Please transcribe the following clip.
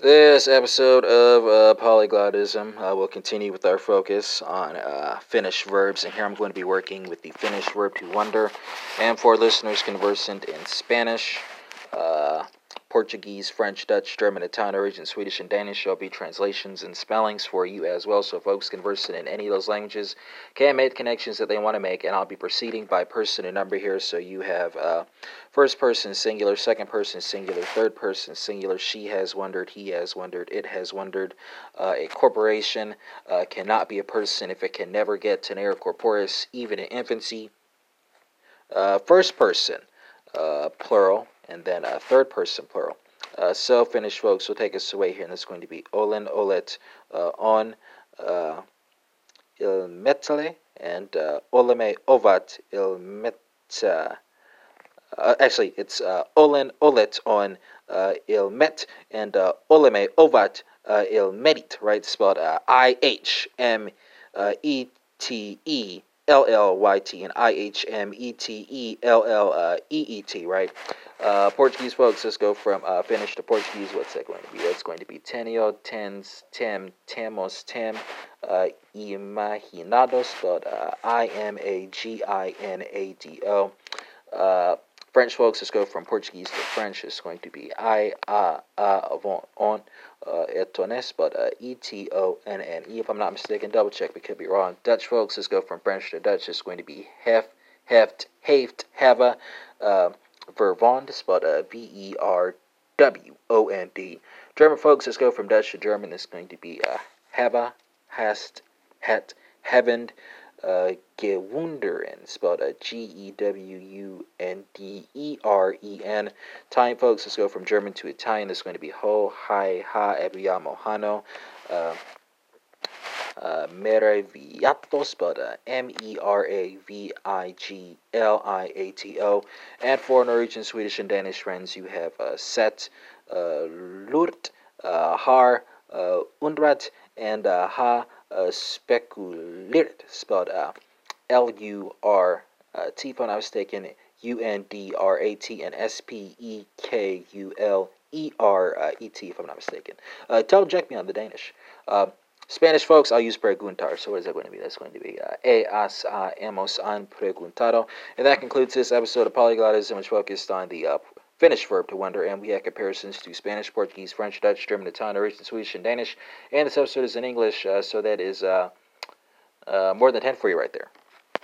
This episode of uh, Polyglottism uh, will continue with our focus on uh, Finnish verbs, and here I'm going to be working with the Finnish verb to wonder. And for listeners conversant in Spanish, uh, Portuguese, French, Dutch, German, Italian Norwegian, Swedish, and Danish shall be translations and spellings for you as well. So, folks conversing in any of those languages can make connections that they want to make, and I'll be proceeding by person and number here. So, you have uh, first person singular, second person singular, third person singular. She has wondered, he has wondered, it has wondered. Uh, a corporation uh, cannot be a person if it can never get to an corporis, even in infancy. Uh, first person, uh, plural and then a third person plural. Uh, so Finnish folks will take us away here, and it's going to be Olen, Olet, uh, on, uh, and uh, Oleme, Ovat, il Uh, actually, it's uh, Olen, Olet, on, uh, il met, and uh, Oleme, Ovat, uh, right? Spelled uh, I H M E T E L L Y T and I H M E T E L L E E T, right? Uh, Portuguese folks, let's go from uh, Finnish to Portuguese. What's that going to be? That's going to be tenio, tens, tem, temos, tem, uh, imaginados, spelled uh, I M A G I N A D O. Uh, French folks, let's go from Portuguese to French. It's going to be I, a, a, avant, on, uh, etones, but uh, E T O N N E. If I'm not mistaken, double check, we could be wrong. Dutch folks, let's go from French to Dutch. It's going to be hef, heft, heeft, have, uh, Verwond, spelled uh, V E R W O N D. German folks, let's go from Dutch to German. It's going to be uh, Have, Hast, Het, Heaven, uh, Gewunderen, spelled uh, G E W U N D E R E N. Italian folks, let's go from German to Italian. Is going to be Ho, Hi, Ha, Ebiamo, Hano. Uh, uh, Meravigliato, spelled uh, M E R A V I G L I A T O. And for Norwegian, Swedish, and Danish friends, you have uh, Set, uh, Lurt, uh, Har, uh, Undrat, and uh, Ha uh, spelled uh, L U R T, if I'm not mistaken, U N D R A T, and S P E K U L E R E T, if I'm not mistaken. Uh, tell check me on the Danish. Uh, Spanish folks, I'll use preguntar. So what is that going to be? That's going to be uh, as a hemos han preguntado. And that concludes this episode of Polyglottism, which focused on the uh, Finnish verb to wonder, and we had comparisons to Spanish, Portuguese, French, Dutch, German, Italian, Norwegian, Swedish, and Danish. And this episode is in English, uh, so that is uh, uh, more than 10 for you right there.